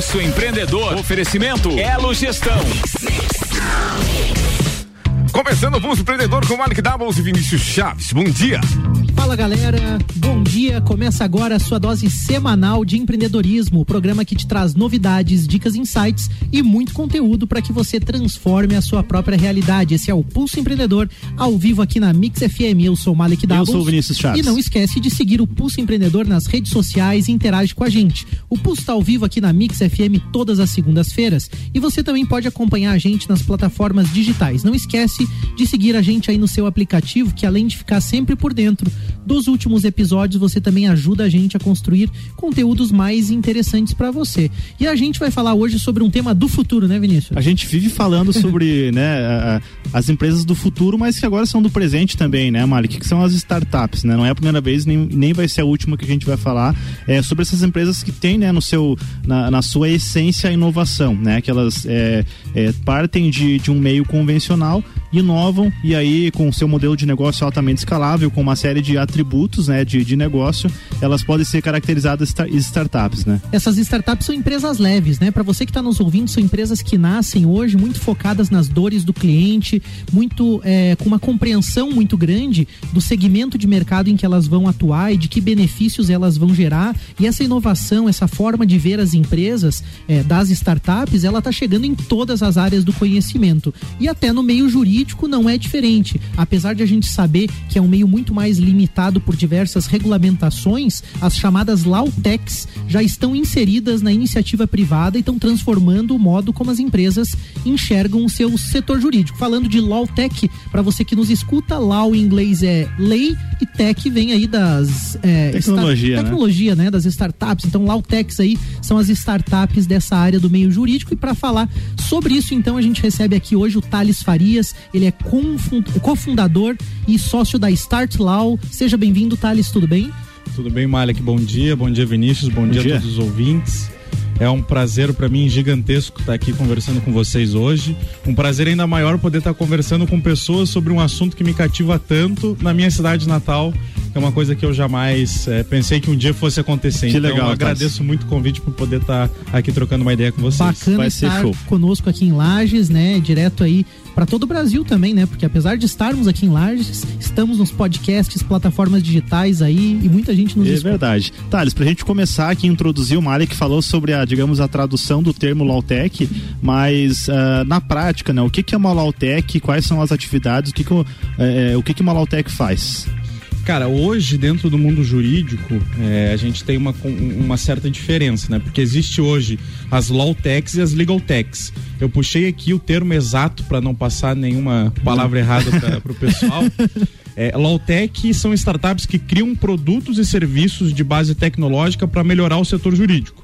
Pulso Empreendedor. Oferecimento Elo Gestão. Começando o Pulso Empreendedor com Malik Doubles e Vinícius Chaves. Bom dia. Fala galera, bom dia. Começa agora a sua dose semanal de empreendedorismo, o programa que te traz novidades, dicas, insights e muito conteúdo para que você transforme a sua própria realidade. Esse é o Pulso Empreendedor, ao vivo aqui na Mix FM. Eu sou Malik Doubles. Eu sou o Vinícius Chaves. E não esquece de seguir o Pulso Empreendedor nas redes sociais e interage com a gente. O Pulso está ao vivo aqui na Mix FM todas as segundas-feiras e você também pode acompanhar a gente nas plataformas digitais. Não esquece de seguir a gente aí no seu aplicativo, que além de ficar sempre por dentro dos últimos episódios, você também ajuda a gente a construir conteúdos mais interessantes para você. E a gente vai falar hoje sobre um tema do futuro, né, Vinícius? A gente vive falando sobre né, as empresas do futuro, mas que agora são do presente também, né, Malik? Que são as startups, né? Não é a primeira vez, nem, nem vai ser a última que a gente vai falar é, sobre essas empresas que têm, né, no seu, na, na sua essência a inovação, né? Que elas é, é, partem de, de um meio convencional inovam e aí com o seu modelo de negócio altamente escalável, com uma série de atributos né, de, de negócio, elas podem ser caracterizadas startups, né? Essas startups são empresas leves, né? Para você que está nos ouvindo, são empresas que nascem hoje muito focadas nas dores do cliente, muito é, com uma compreensão muito grande do segmento de mercado em que elas vão atuar e de que benefícios elas vão gerar. E essa inovação, essa forma de ver as empresas é, das startups, ela está chegando em todas as áreas do conhecimento e até no meio jurídico jurídico não é diferente. Apesar de a gente saber que é um meio muito mais limitado por diversas regulamentações, as chamadas Lautechs já estão inseridas na iniciativa privada e estão transformando o modo como as empresas enxergam o seu setor jurídico. Falando de Lawtech, para você que nos escuta, Law em inglês é lei e tech vem aí das é, tecnologia, né? tecnologia, né? Das startups. Então, Lawtechs aí são as startups dessa área do meio jurídico e para falar sobre isso, então a gente recebe aqui hoje o Thales Farias, ele é cofundador e sócio da Start Law. Seja bem-vindo, Thales, tudo bem? Tudo bem, Malek? Bom dia, bom dia, Vinícius, bom, bom dia, dia a todos os ouvintes. É um prazer para mim gigantesco estar aqui conversando com vocês hoje. Um prazer ainda maior poder estar conversando com pessoas sobre um assunto que me cativa tanto na minha cidade natal. É uma coisa que eu jamais é, pensei que um dia fosse acontecer. Que então, legal, eu agradeço muito o convite por poder estar aqui trocando uma ideia com vocês. Bacana Vai estar conosco aqui em Lages, né? Direto aí para todo o Brasil também, né? Porque apesar de estarmos aqui em Lages, estamos nos podcasts, plataformas digitais aí e muita gente nos É escuta. verdade. Thales, pra gente começar aqui, introduzir o Malik falou sobre a, digamos, a tradução do termo Lautech, mas uh, na prática, né? O que, que é uma Lautech, quais são as atividades, o que, que, é, o que, que uma Lautech faz? Cara, hoje dentro do mundo jurídico é, a gente tem uma, uma certa diferença, né? Porque existe hoje as law techs e as legal techs. Eu puxei aqui o termo exato para não passar nenhuma palavra errada para o pessoal. É, Lawtech são startups que criam produtos e serviços de base tecnológica para melhorar o setor jurídico.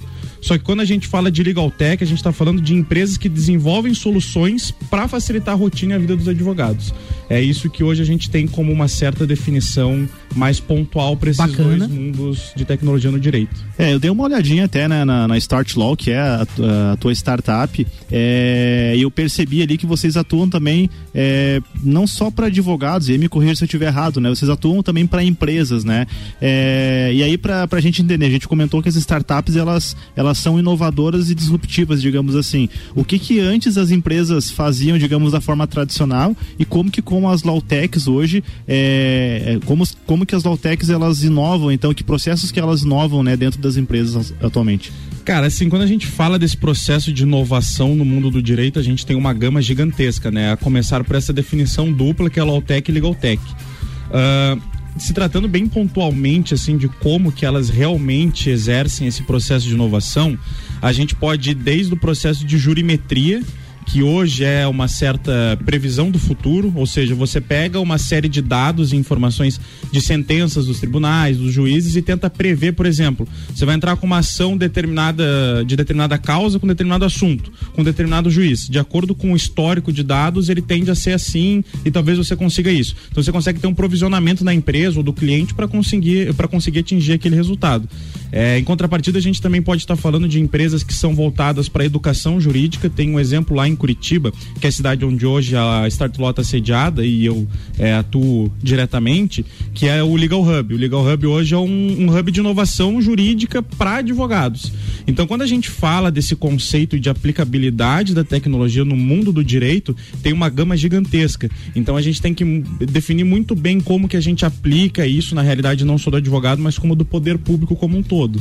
Só que quando a gente fala de legal tech, a gente está falando de empresas que desenvolvem soluções para facilitar a rotina e a vida dos advogados. É isso que hoje a gente tem como uma certa definição mais pontual para esses Bacana. dois mundos de tecnologia no direito. É, eu dei uma olhadinha até né, na, na Start Law, que é a, a tua startup, é, e eu percebi ali que vocês atuam também é, não só para advogados, e me corrija se eu estiver errado, né? Vocês atuam também para empresas, né? É, e aí, para a gente entender, a gente comentou que as startups elas, elas são inovadoras e disruptivas, digamos assim. O que que antes as empresas faziam, digamos, da forma tradicional e como que com as Lawtechs hoje, é, é como, como que as Lawtechs elas inovam, então, que processos que elas inovam, né, dentro das empresas atualmente? Cara, assim, quando a gente fala desse processo de inovação no mundo do direito, a gente tem uma gama gigantesca, né? A começar por essa definição dupla que é Lawtech e Legaltech. Uh, se tratando bem pontualmente, assim, de como que elas realmente exercem esse processo de inovação, a gente pode ir desde o processo de jurimetria, que hoje é uma certa previsão do futuro, ou seja, você pega uma série de dados e informações de sentenças dos tribunais, dos juízes e tenta prever, por exemplo, você vai entrar com uma ação determinada de determinada causa com determinado assunto, com determinado juiz. De acordo com o histórico de dados, ele tende a ser assim e talvez você consiga isso. Então você consegue ter um provisionamento da empresa ou do cliente para conseguir para conseguir atingir aquele resultado. É, em contrapartida, a gente também pode estar falando de empresas que são voltadas para educação jurídica. Tem um exemplo lá em Curitiba, que é a cidade onde hoje a Startlot está sediada e eu é, atuo diretamente, que é o Legal Hub. O Legal Hub hoje é um, um hub de inovação jurídica para advogados. Então, quando a gente fala desse conceito de aplicabilidade da tecnologia no mundo do direito, tem uma gama gigantesca. Então, a gente tem que definir muito bem como que a gente aplica isso na realidade não só do advogado, mas como do poder público como um todo.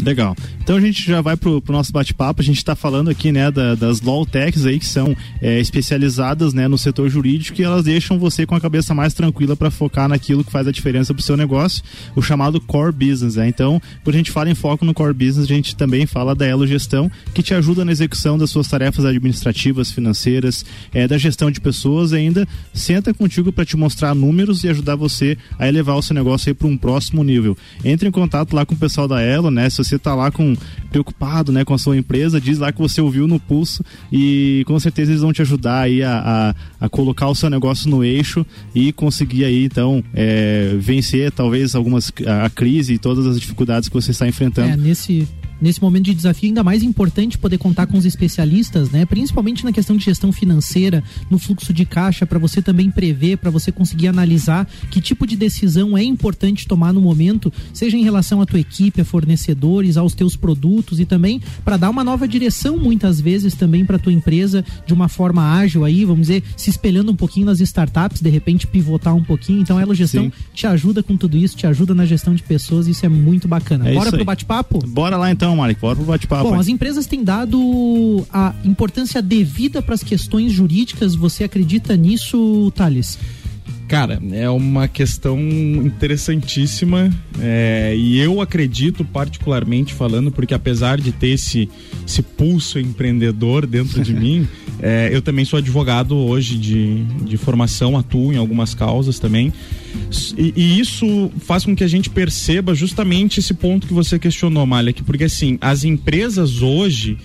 Legal. Então a gente já vai pro, pro nosso bate-papo. A gente está falando aqui, né, da, das law techs aí que são é, especializadas, né, no setor jurídico e elas deixam você com a cabeça mais tranquila para focar naquilo que faz a diferença pro seu negócio, o chamado core business, né? Então, quando a gente fala em foco no core business, a gente também fala da Elo Gestão, que te ajuda na execução das suas tarefas administrativas, financeiras, é, da gestão de pessoas e ainda senta contigo para te mostrar números e ajudar você a elevar o seu negócio aí para um próximo nível. Entre em contato lá com o pessoal da Elo, né? Se você está lá com preocupado, né, com a sua empresa, diz lá que você ouviu no pulso e com certeza eles vão te ajudar aí a, a, a colocar o seu negócio no eixo e conseguir aí então é, vencer talvez algumas a, a crise e todas as dificuldades que você está enfrentando. É, nesse nesse momento de desafio, ainda mais importante poder contar com os especialistas, né? Principalmente na questão de gestão financeira, no fluxo de caixa, para você também prever, para você conseguir analisar que tipo de decisão é importante tomar no momento, seja em relação à tua equipe, a fornecedores, aos teus produtos e também para dar uma nova direção muitas vezes também para tua empresa de uma forma ágil aí, vamos dizer, se espelhando um pouquinho nas startups, de repente pivotar um pouquinho. Então, ela gestão Sim. te ajuda com tudo isso, te ajuda na gestão de pessoas, isso é muito bacana. É Bora pro bate-papo? Bora lá então então, Malik, bora pro bate-papo. Bom, as empresas têm dado a importância devida para as questões jurídicas. Você acredita nisso, Thales? Cara, é uma questão interessantíssima é, e eu acredito particularmente falando, porque apesar de ter esse, esse pulso empreendedor dentro de mim, é, eu também sou advogado hoje de, de formação, atuo em algumas causas também. E, e, isso faz com que a gente perceba justamente esse ponto que você questionou, Malek, porque assim, as empresas hoje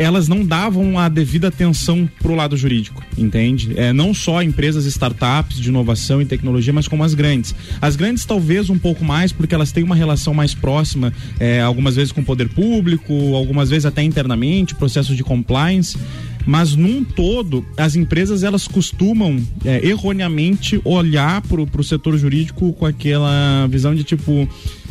elas não davam a devida atenção pro lado jurídico, entende? É, não só empresas startups de inovação e tecnologia, mas como as grandes. As grandes talvez um pouco mais, porque elas têm uma relação mais próxima, é, algumas vezes com o poder público, algumas vezes até internamente, processos de compliance mas num todo as empresas elas costumam é, erroneamente olhar para o setor jurídico com aquela visão de tipo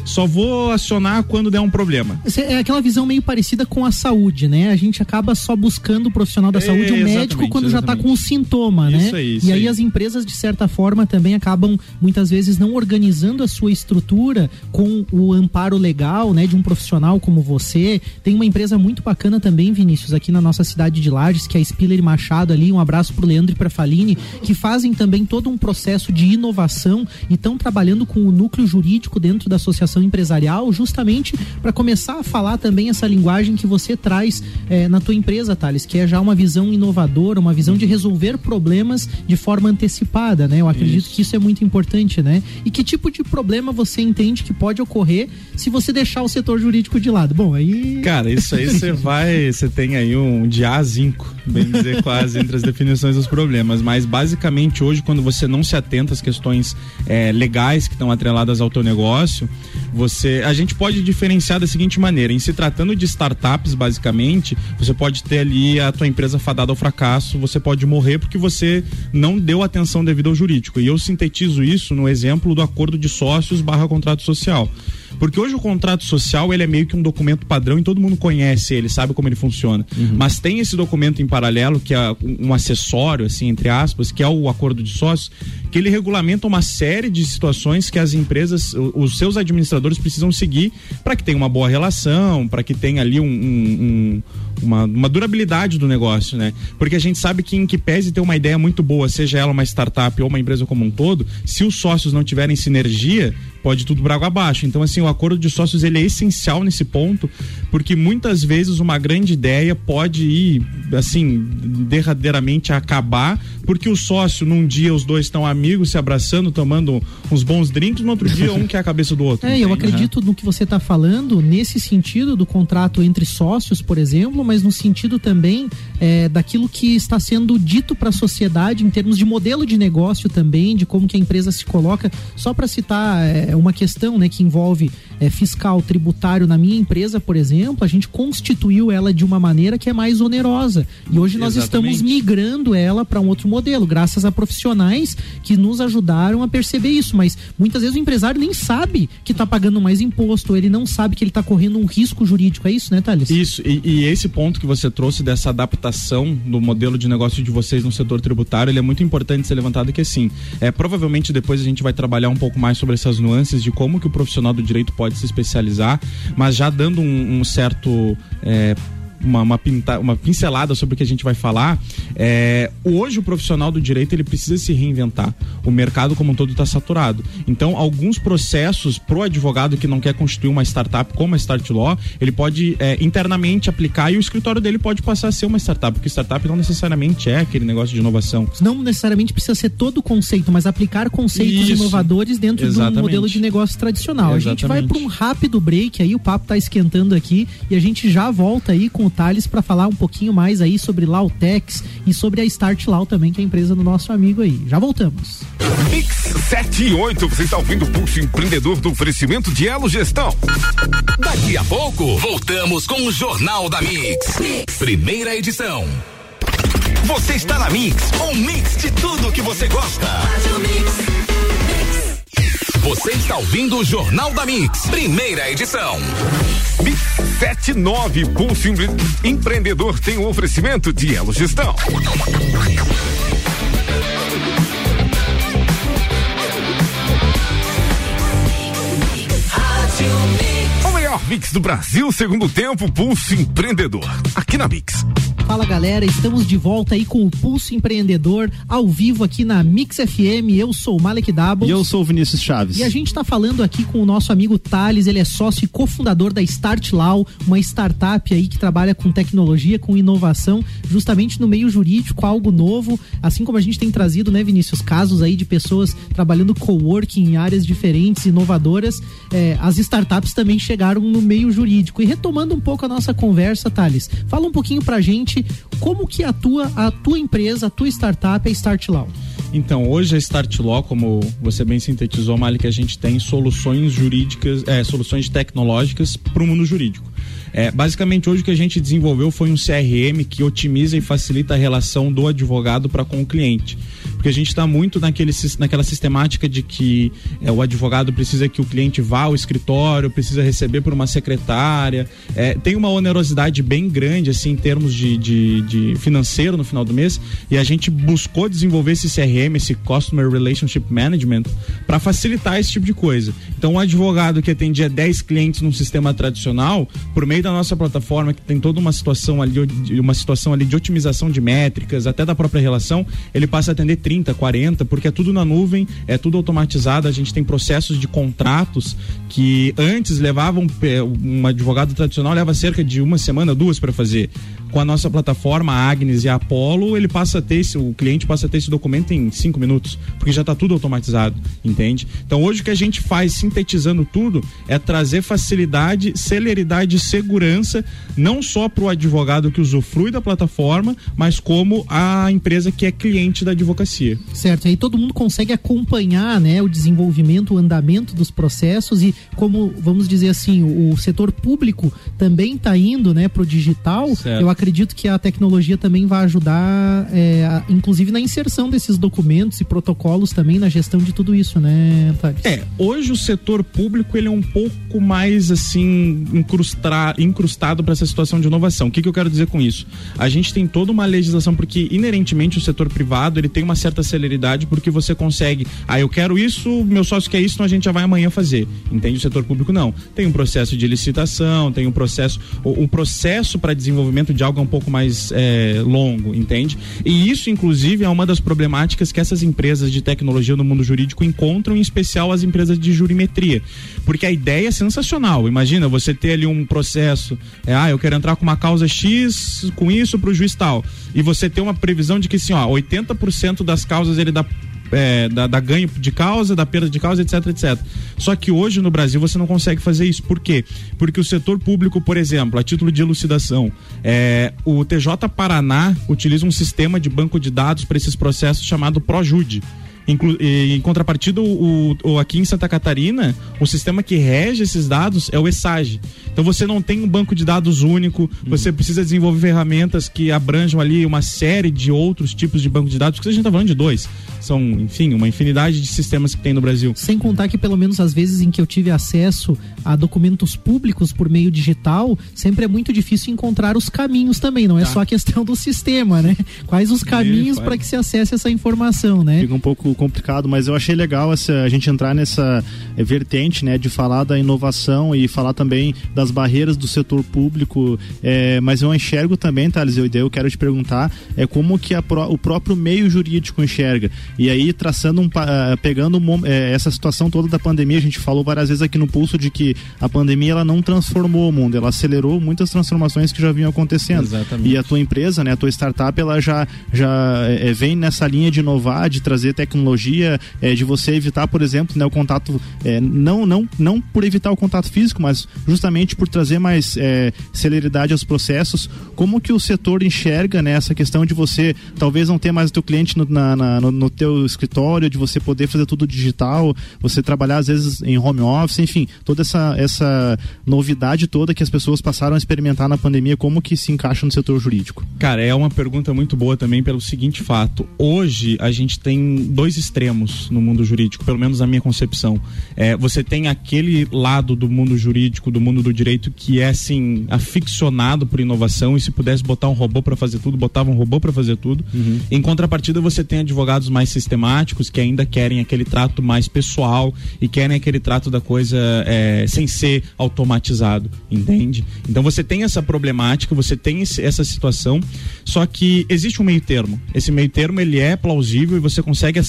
só vou acionar quando der um problema. É aquela visão meio parecida com a saúde, né? A gente acaba só buscando o profissional da saúde, é, o médico, quando exatamente. já está com o sintoma, né? Isso aí, isso e aí, aí, as empresas, de certa forma, também acabam muitas vezes não organizando a sua estrutura com o amparo legal, né? De um profissional como você. Tem uma empresa muito bacana também, Vinícius, aqui na nossa cidade de Lages, que é a Spiller Machado ali. Um abraço pro Leandro e pra Faline, que fazem também todo um processo de inovação e estão trabalhando com o núcleo jurídico dentro da associação empresarial, justamente para começar a falar também essa linguagem que você traz é, na tua empresa, Thales, que é já uma visão inovadora, uma visão de resolver problemas de forma antecipada, né? Eu acredito isso. que isso é muito importante, né? E que tipo de problema você entende que pode ocorrer se você deixar o setor jurídico de lado? Bom, aí. Cara, isso aí você vai. Você tem aí um 5, bem dizer quase, entre as definições dos problemas. Mas basicamente hoje, quando você não se atenta às questões é, legais que estão atreladas ao teu negócio, você, a gente pode diferenciar da seguinte maneira: em se tratando de startups, basicamente, você pode ter ali a tua empresa fadada ao fracasso, você pode morrer porque você não deu atenção devida ao jurídico. E eu sintetizo isso no exemplo do acordo de sócios barra contrato social. Porque hoje o contrato social ele é meio que um documento padrão e todo mundo conhece ele, sabe como ele funciona. Uhum. Mas tem esse documento em paralelo que é um acessório, assim, entre aspas, que é o acordo de sócios, que ele regulamenta uma série de situações que as empresas, os seus administradores precisam seguir para que tenha uma boa relação, para que tenha ali um, um, um uma, uma, durabilidade do negócio, né? Porque a gente sabe que em que pese ter uma ideia muito boa, seja ela uma startup ou uma empresa como um todo, se os sócios não tiverem sinergia, pode tudo água abaixo. Então, assim, o acordo de sócios ele é essencial nesse ponto, porque muitas vezes uma grande ideia pode ir, assim, derradeiramente acabar, porque o sócio, num dia os dois estão amigos, se abraçando, tomando uns bons drinks, no outro dia um quer a cabeça do outro. É, entende? eu acredito no que você está falando, nesse sentido do contrato entre sócios, por exemplo, mas no sentido também é, daquilo que está sendo dito para a sociedade em termos de modelo de negócio também, de como que a empresa se coloca. Só para citar é, uma questão né, que envolve é, fiscal, tributário na minha empresa, por exemplo, exemplo, a gente constituiu ela de uma maneira que é mais onerosa. E hoje nós Exatamente. estamos migrando ela para um outro modelo, graças a profissionais que nos ajudaram a perceber isso. Mas muitas vezes o empresário nem sabe que está pagando mais imposto, ele não sabe que ele está correndo um risco jurídico. É isso, né, Thales? Isso, e, e esse ponto que você trouxe dessa adaptação do modelo de negócio de vocês no setor tributário, ele é muito importante ser levantado que assim, é, provavelmente depois a gente vai trabalhar um pouco mais sobre essas nuances de como que o profissional do direito pode se especializar, mas já dando um, um certo é, uma, uma, pinta, uma pincelada sobre o que a gente vai falar. É, hoje o profissional do direito ele precisa se reinventar. O mercado como um todo está saturado. Então, alguns processos pro advogado que não quer constituir uma startup como a Start Law, ele pode é, internamente aplicar e o escritório dele pode passar a ser uma startup, porque startup não necessariamente é aquele negócio de inovação. Não necessariamente precisa ser todo o conceito, mas aplicar conceitos Isso. inovadores dentro Exatamente. de um modelo de negócio tradicional. A gente vai Exatamente. para um rápido break aí, o papo tá esquentando aqui e a gente já volta aí com o Thales para falar um pouquinho mais aí sobre Lautex e sobre a Start Lau também, que é a empresa do nosso amigo aí. Já voltamos. Mix 7 e 8, você está ouvindo o Pulso Empreendedor do oferecimento de Elo Gestão. Daqui a pouco, voltamos com o Jornal da Mix. Primeira edição. Você está na Mix, um mix de tudo que você gosta. Você está ouvindo o Jornal da Mix, primeira edição. Mix 79, Pulso Empre- Empreendedor tem o oferecimento de Elo Gestão. O melhor mix do Brasil, segundo tempo, Pulso Empreendedor. Aqui na Mix. Fala galera, estamos de volta aí com o Pulso Empreendedor ao vivo aqui na Mix FM. Eu sou o Malek Doubles. E eu sou o Vinícius Chaves. E a gente está falando aqui com o nosso amigo Thales, ele é sócio e cofundador da Start Law, uma startup aí que trabalha com tecnologia, com inovação, justamente no meio jurídico, algo novo, assim como a gente tem trazido, né, Vinícius, casos aí de pessoas trabalhando coworking em áreas diferentes, inovadoras, é, as startups também chegaram no meio jurídico. E retomando um pouco a nossa conversa, Thales, fala um pouquinho pra gente como que atua a tua empresa, a tua startup, a Start Law. Então, hoje a Start Law, como você bem sintetizou, Mali, que a gente tem soluções jurídicas, é, soluções tecnológicas para o mundo jurídico. É, basicamente, hoje o que a gente desenvolveu foi um CRM que otimiza e facilita a relação do advogado para com o cliente. Porque a gente está muito naquele, naquela sistemática de que é, o advogado precisa que o cliente vá ao escritório, precisa receber por uma secretária. É, tem uma onerosidade bem grande, assim, em termos de, de, de financeiro no final do mês. E a gente buscou desenvolver esse CRM, esse Customer Relationship Management, para facilitar esse tipo de coisa. Então, um advogado que atendia 10 clientes num sistema tradicional, por meio da nossa plataforma, que tem toda uma situação ali, uma situação ali de otimização de métricas, até da própria relação, ele passa a atender 30, 40, porque é tudo na nuvem, é tudo automatizado, a gente tem processos de contratos que antes levavam eh, um advogado tradicional leva cerca de uma semana, duas para fazer. Com a nossa plataforma, a Agnes e a Apollo, ele passa a ter esse, o cliente passa a ter esse documento em cinco minutos, porque já está tudo automatizado, entende? Então hoje o que a gente faz, sintetizando tudo, é trazer facilidade, celeridade e segurança, não só para o advogado que usufrui da plataforma, mas como a empresa que é cliente da advocacia. Certo, aí todo mundo consegue acompanhar né, o desenvolvimento, o andamento dos processos e como, vamos dizer assim, o setor público também está indo né, para o digital, Certo. eu acredito que a tecnologia também vai ajudar, é, a- inclusive na inserção desses documentos e protocolos também, na gestão de tudo isso, né, Thales? É, hoje o setor público ele é um pouco mais assim incrustra- incrustado para essa situação de inovação. O que, que eu quero dizer com isso? A gente tem toda uma legislação porque inerentemente o setor privado ele tem uma certa celeridade porque você consegue, ah, eu quero isso, meu sócio quer isso, então a gente já vai amanhã fazer. Entende? O setor público não. Tem um processo de licitação, tem um processo, o, o processo para desenvolvimento de algo é um pouco mais é, longo, entende? E isso, inclusive, é uma das problemáticas que essas empresas de tecnologia no mundo jurídico encontram, em especial as empresas de jurimetria. Porque a ideia é sensacional. Imagina você ter ali um processo, é, ah, eu quero entrar com uma causa X com isso para o juiz tal. E você ter uma previsão de que, assim, ó, 80% das causas ele dá é, da, da ganho de causa, da perda de causa, etc, etc. Só que hoje no Brasil você não consegue fazer isso. Por quê? Porque o setor público, por exemplo, a título de elucidação, é, o TJ Paraná utiliza um sistema de banco de dados para esses processos chamado ProJude. Inclu em contrapartida, o, o, aqui em Santa Catarina, o sistema que rege esses dados é o ESAGE. Então você não tem um banco de dados único, uhum. você precisa desenvolver ferramentas que abranjam ali uma série de outros tipos de banco de dados, porque a gente está falando de dois. São, enfim, uma infinidade de sistemas que tem no Brasil. Sem contar que, pelo menos as vezes em que eu tive acesso a documentos públicos por meio digital, sempre é muito difícil encontrar os caminhos também, não é tá. só a questão do sistema, né? Quais os caminhos para que se acesse essa informação, né? Fica um pouco complicado, mas eu achei legal essa, a gente entrar nessa eh, vertente, né, de falar da inovação e falar também das barreiras do setor público, é, mas eu enxergo também, Thales, eu, eu quero te perguntar, é como que a, o próprio meio jurídico enxerga. E aí, traçando um, pegando um, é, essa situação toda da pandemia, a gente falou várias vezes aqui no pulso de que a pandemia ela não transformou o mundo, ela acelerou muitas transformações que já vinham acontecendo. Exatamente. E a tua empresa, né, a tua startup, ela já, já é, vem nessa linha de inovar, de trazer tecnologia, é, de você evitar, por exemplo, né, o contato, é, não, não, não por evitar o contato físico, mas justamente por trazer mais é, celeridade aos processos. Como que o setor enxerga né, essa questão de você talvez não ter mais o teu cliente no, na, na, no, no teu escritório, de você poder fazer tudo digital, você trabalhar às vezes em home office, enfim, toda essa, essa novidade toda que as pessoas passaram a experimentar na pandemia, como que se encaixa no setor jurídico? Cara, é uma pergunta muito boa também pelo seguinte fato. Hoje a gente tem dois extremos no mundo jurídico, pelo menos na minha concepção. É, você tem aquele lado do mundo jurídico, do mundo do direito que é assim aficionado por inovação e se pudesse botar um robô para fazer tudo, botava um robô para fazer tudo. Uhum. Em contrapartida, você tem advogados mais sistemáticos que ainda querem aquele trato mais pessoal e querem aquele trato da coisa é, sem ser automatizado, entende? Então você tem essa problemática, você tem esse, essa situação, só que existe um meio termo. Esse meio termo ele é plausível e você consegue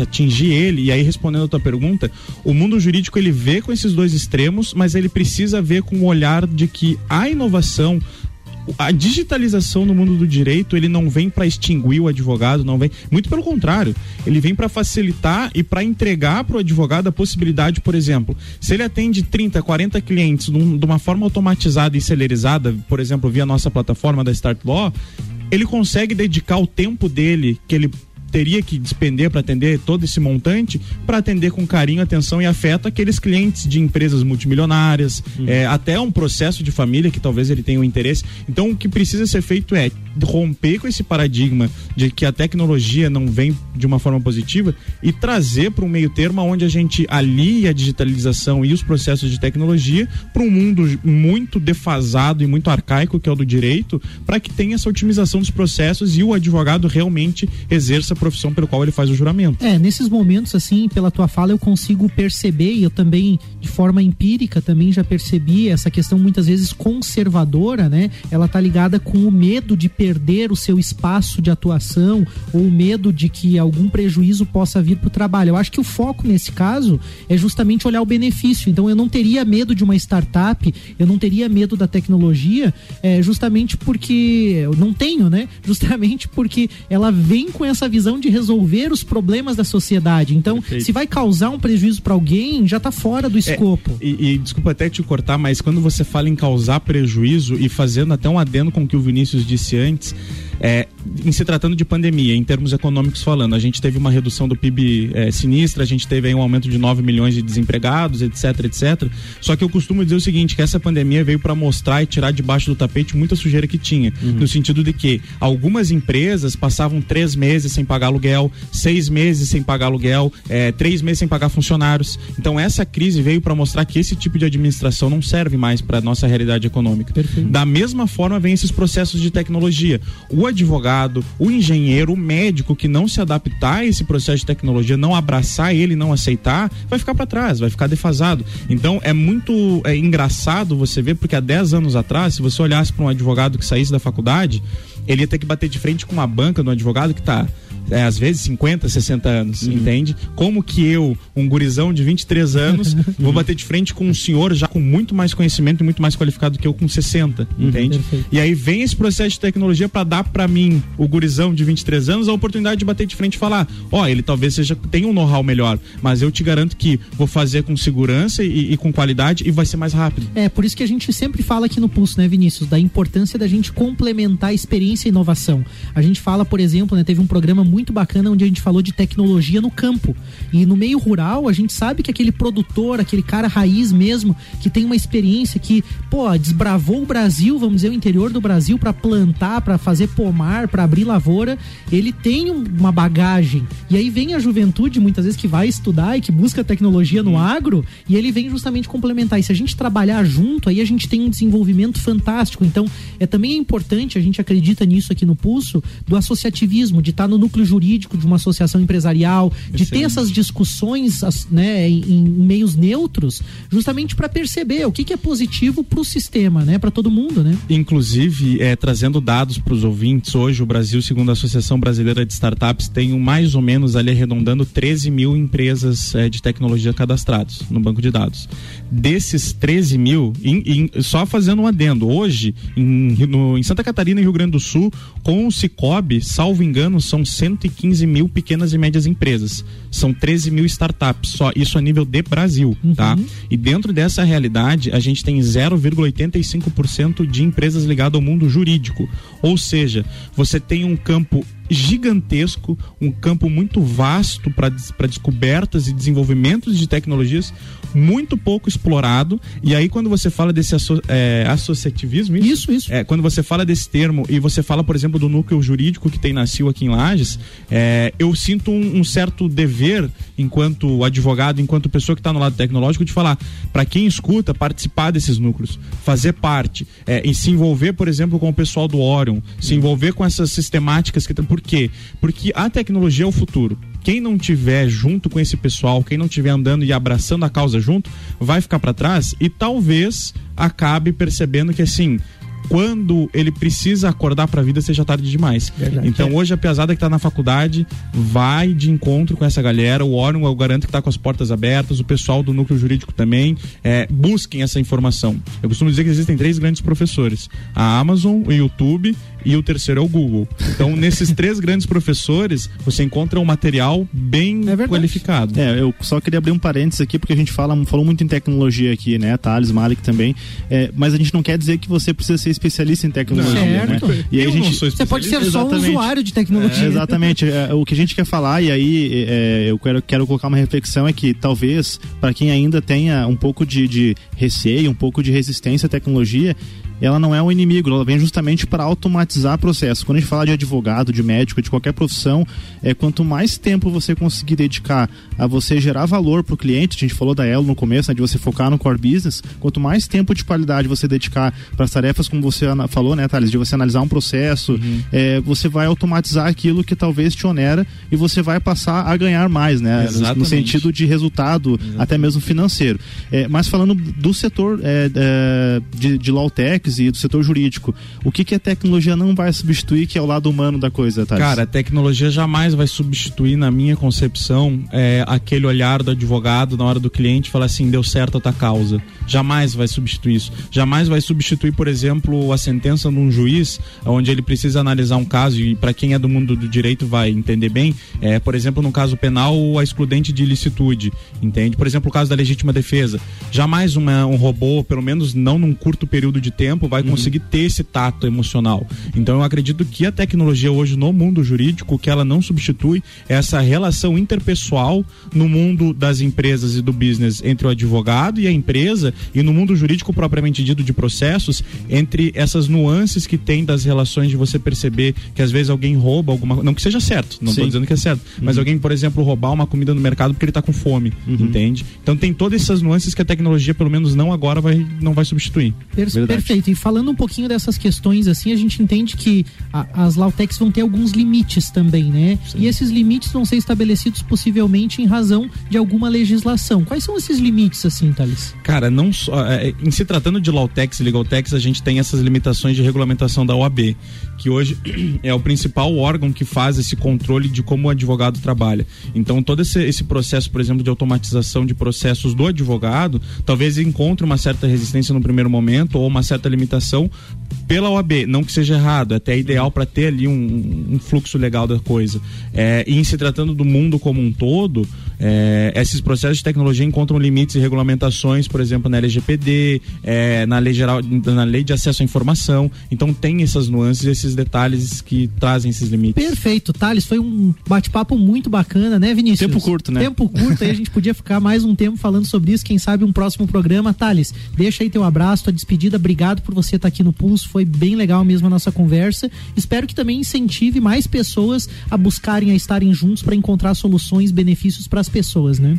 atingir ele. E aí respondendo a tua pergunta, o mundo jurídico ele vê com esses dois extremos, mas ele precisa ver com o olhar de que a inovação a digitalização no mundo do direito ele não vem para extinguir o advogado, não vem, muito pelo contrário, ele vem para facilitar e para entregar para o advogado a possibilidade, por exemplo, se ele atende 30, 40 clientes num, de uma forma automatizada e celerizada, por exemplo, via nossa plataforma da Start Law, ele consegue dedicar o tempo dele que ele teria que despender para atender todo esse montante para atender com carinho, atenção e afeto aqueles clientes de empresas multimilionárias, uhum. é, até um processo de família que talvez ele tenha um interesse. Então o que precisa ser feito é romper com esse paradigma de que a tecnologia não vem de uma forma positiva e trazer para um meio termo onde a gente alia a digitalização e os processos de tecnologia para um mundo muito defasado e muito arcaico que é o do direito, para que tenha essa otimização dos processos e o advogado realmente exerça profissão pelo qual ele faz o juramento. É, nesses momentos assim, pela tua fala eu consigo perceber e eu também de forma empírica também já percebi essa questão muitas vezes conservadora, né? Ela tá ligada com o medo de perder o seu espaço de atuação ou medo de que algum prejuízo possa vir para o trabalho. Eu acho que o foco nesse caso é justamente olhar o benefício. Então eu não teria medo de uma startup, eu não teria medo da tecnologia, é, justamente porque eu não tenho, né? Justamente porque ela vem com essa visão de resolver os problemas da sociedade. Então, Perfeito. se vai causar um prejuízo para alguém, já está fora do é, escopo. É, e, e desculpa até te cortar, mas quando você fala em causar prejuízo e fazendo até um adendo com o que o Vinícius disse antes antes. É, em se tratando de pandemia, em termos econômicos falando, a gente teve uma redução do PIB é, sinistra, a gente teve aí um aumento de 9 milhões de desempregados, etc, etc. Só que eu costumo dizer o seguinte, que essa pandemia veio para mostrar e tirar debaixo do tapete muita sujeira que tinha, uhum. no sentido de que algumas empresas passavam três meses sem pagar aluguel, seis meses sem pagar aluguel, é, três meses sem pagar funcionários. Então essa crise veio para mostrar que esse tipo de administração não serve mais para nossa realidade econômica. Perfeito. Da mesma forma vem esses processos de tecnologia. O advogado, o engenheiro, o médico que não se adaptar a esse processo de tecnologia, não abraçar ele, não aceitar, vai ficar para trás, vai ficar defasado. Então é muito é, engraçado você ver, porque há 10 anos atrás, se você olhasse para um advogado que saísse da faculdade, ele ia ter que bater de frente com uma banca do advogado que está é, às vezes 50, 60 anos, uhum. entende? Como que eu, um gurizão de 23 anos, vou bater de frente com um senhor já com muito mais conhecimento e muito mais qualificado que eu com 60, uhum, entende? Perfeito. E aí vem esse processo de tecnologia para dar para mim, o gurizão de 23 anos, a oportunidade de bater de frente e falar: ó, oh, ele talvez seja tenha um know-how melhor, mas eu te garanto que vou fazer com segurança e, e, com qualidade e vai ser mais rápido. É, por isso que a gente sempre fala aqui no Pulso, né, Vinícius, da importância da gente complementar a experiência e inovação. A gente fala, por exemplo, né, teve um programa muito bacana onde a gente falou de tecnologia no campo. E no meio rural, a gente sabe que aquele produtor, aquele cara raiz mesmo, que tem uma experiência que, pô, desbravou o Brasil, vamos dizer, o interior do Brasil para plantar, para fazer pomar, para abrir lavoura, ele tem uma bagagem. E aí vem a juventude, muitas vezes, que vai estudar e que busca tecnologia no agro, e ele vem justamente complementar. E se a gente trabalhar junto, aí a gente tem um desenvolvimento fantástico. Então, é também é importante, a gente acredita nisso aqui no Pulso, do associativismo, de estar no núcleo jurídico de uma associação empresarial, de ter essas discussões né, em, em meios neutros, justamente para perceber o que, que é positivo para o sistema, né, para todo mundo, né? Inclusive, é, trazendo dados para os ouvintes, hoje o Brasil, segundo a Associação Brasileira de Startups, tem um, mais ou menos ali arredondando 13 mil empresas é, de tecnologia cadastrados no banco de dados. Desses 13 mil, in, in, só fazendo um adendo, hoje em, no, em Santa Catarina e Rio Grande do Sul, com o Cicobi, salvo engano, são 115 mil pequenas e médias empresas. São 13 mil startups, só isso a nível de Brasil, uhum. tá? E dentro dessa realidade, a gente tem 0,85% de empresas ligadas ao mundo jurídico. Ou seja, você tem um campo gigantesco, um campo muito vasto para descobertas e desenvolvimentos de tecnologias, muito pouco explorado. E aí, quando você fala desse asso, é, associativismo, isso, isso, isso. É, quando você fala desse termo e você fala, por exemplo, do núcleo jurídico que tem nascido aqui em Lages, é, eu sinto um, um, certo dever, enquanto advogado, enquanto pessoa que está no lado tecnológico, de falar para quem escuta, participar desses núcleos, fazer parte, é, e se envolver, por exemplo, com o pessoal do Orion, se envolver com essas sistemáticas que. Por quê? Porque a tecnologia é o futuro quem não tiver junto com esse pessoal, quem não tiver andando e abraçando a causa junto, vai ficar para trás e talvez acabe percebendo que assim, quando ele precisa acordar para a vida seja tarde demais. Verdade. Então é. hoje a pesada que está na faculdade vai de encontro com essa galera, o órgão eu garanto que está com as portas abertas, o pessoal do núcleo jurídico também, é, busquem essa informação. Eu costumo dizer que existem três grandes professores: a Amazon, o YouTube e o terceiro é o Google. Então, nesses três grandes professores, você encontra um material bem é qualificado. É, eu só queria abrir um parênteses aqui, porque a gente fala, falou muito em tecnologia aqui, né? Thales, Malik também. É, mas a gente não quer dizer que você precisa ser especialista em tecnologia, certo. né? E aí a gente, você pode ser só um usuário de tecnologia. É, exatamente. É, o que a gente quer falar, e aí é, eu quero, quero colocar uma reflexão, é que talvez, para quem ainda tenha um pouco de, de receio, um pouco de resistência à tecnologia, ela não é um inimigo, ela vem justamente para automatizar processos. Quando a gente fala de advogado, de médico, de qualquer profissão, é quanto mais tempo você conseguir dedicar a você gerar valor para o cliente, a gente falou da Elo no começo, né, de você focar no core business, quanto mais tempo de qualidade você dedicar para as tarefas, como você falou, né, Thales, de você analisar um processo, uhum. é, você vai automatizar aquilo que talvez te onera e você vai passar a ganhar mais, né? Exatamente. No sentido de resultado, Exatamente. até mesmo financeiro. É, mas falando do setor é, é de, de low tech, e do setor jurídico. O que, que a tecnologia não vai substituir, que é o lado humano da coisa, Thales? Cara, a tecnologia jamais vai substituir, na minha concepção, é, aquele olhar do advogado na hora do cliente falar assim, deu certo a tua causa. Jamais vai substituir isso. Jamais vai substituir, por exemplo, a sentença de um juiz, onde ele precisa analisar um caso, e para quem é do mundo do direito vai entender bem, é, por exemplo, no caso penal, a excludente de ilicitude, entende? Por exemplo, o caso da legítima defesa. Jamais uma, um robô, pelo menos não num curto período de tempo, tempo vai uhum. conseguir ter esse tato emocional. Então eu acredito que a tecnologia hoje no mundo jurídico, que ela não substitui é essa relação interpessoal no mundo das empresas e do business entre o advogado e a empresa e no mundo jurídico propriamente dito de processos, entre essas nuances que tem das relações de você perceber que às vezes alguém rouba alguma não que seja certo, não estou dizendo que é certo, uhum. mas alguém, por exemplo, roubar uma comida no mercado porque ele está com fome, uhum. entende? Então tem todas essas nuances que a tecnologia, pelo menos não agora, vai, não vai substituir. Perfeito. E falando um pouquinho dessas questões, assim, a gente entende que a, as Lautex vão ter alguns limites também, né? Sim. E esses limites vão ser estabelecidos possivelmente em razão de alguma legislação. Quais são esses limites, assim, Thales? Cara, não só. É, em se tratando de Lautex e Legaltex, a gente tem essas limitações de regulamentação da OAB, que hoje é o principal órgão que faz esse controle de como o advogado trabalha. Então, todo esse, esse processo, por exemplo, de automatização de processos do advogado, talvez encontre uma certa resistência no primeiro momento ou uma certa limitação pela OAB, não que seja errado, é até ideal para ter ali um, um, fluxo legal da coisa. É, e em se tratando do mundo como um todo, é, esses processos de tecnologia encontram limites e regulamentações, por exemplo, na LGPD, é, na lei geral, na lei de acesso à informação. Então tem essas nuances, esses detalhes que trazem esses limites. Perfeito, Thales, foi um bate-papo muito bacana, né, Vinícius? Tempo curto, né? Tempo curto, aí a gente podia ficar mais um tempo falando sobre isso, quem sabe um próximo programa. Thales, deixa aí teu abraço, tua despedida, obrigado por você estar aqui no Pulso, foi bem legal mesmo a nossa conversa. Espero que também incentive mais pessoas a buscarem, a estarem juntos para encontrar soluções, benefícios para as pessoas, né?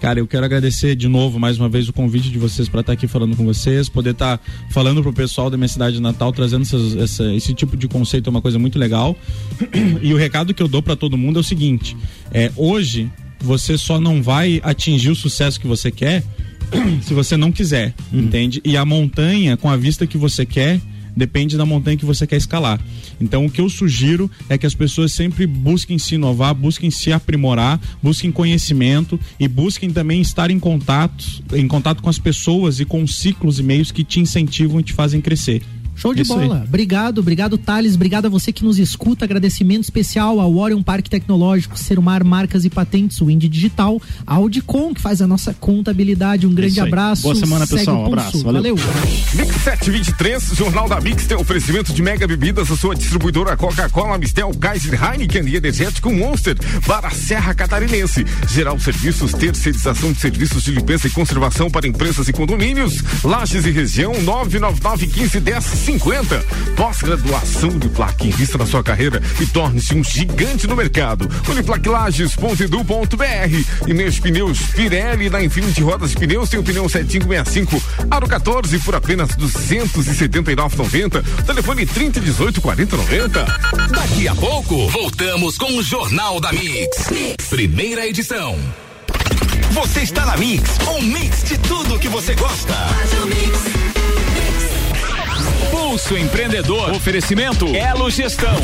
Cara, eu quero agradecer de novo, mais uma vez, o convite de vocês para estar aqui falando com vocês, poder estar falando pro pessoal da minha cidade de Natal, trazendo essas, essa, esse tipo de conceito é uma coisa muito legal. E o recado que eu dou para todo mundo é o seguinte: é, hoje você só não vai atingir o sucesso que você quer se você não quiser, uhum. entende? E a montanha, com a vista que você quer, depende da montanha que você quer escalar. Então, o que eu sugiro é que as pessoas sempre busquem se inovar, busquem se aprimorar, busquem conhecimento e busquem também estar em contato, em contato com as pessoas e com ciclos e meios que te incentivam e te fazem crescer. Show de Isso bola. Aí. Obrigado, obrigado, Thales. Obrigado a você que nos escuta. Agradecimento especial ao Orion Parque Tecnológico, Serumar Marcas e Patentes, o Indy Digital, a Audicom, que faz a nossa contabilidade. Um grande abraço. Boa semana, pessoal. Um abraço. Valeu. Valeu. Mix 723, Jornal da Mix tem oferecimento de mega bebidas, a sua distribuidora Coca-Cola, Mistel, Kaiser, Heineken e Energético Monster para a Serra Catarinense. Geral Serviços, terceirização de serviços de limpeza e conservação para empresas e condomínios. Lages e região 999 15 10 50. Pós-graduação de placa. Invista na sua carreira e torne-se um gigante no mercado. Uniplaquilages.edu.br e meus pneus Pirelli na Infinity Rodas de Pneus tem o pneu 7565 Aro 14 por apenas 279,90. Telefone 3018 4090. Daqui a pouco voltamos com o Jornal da mix. Primeira edição. Você está na Mix, um mix de tudo que você gosta. Pulso Empreendedor. Oferecimento Elo Gestão.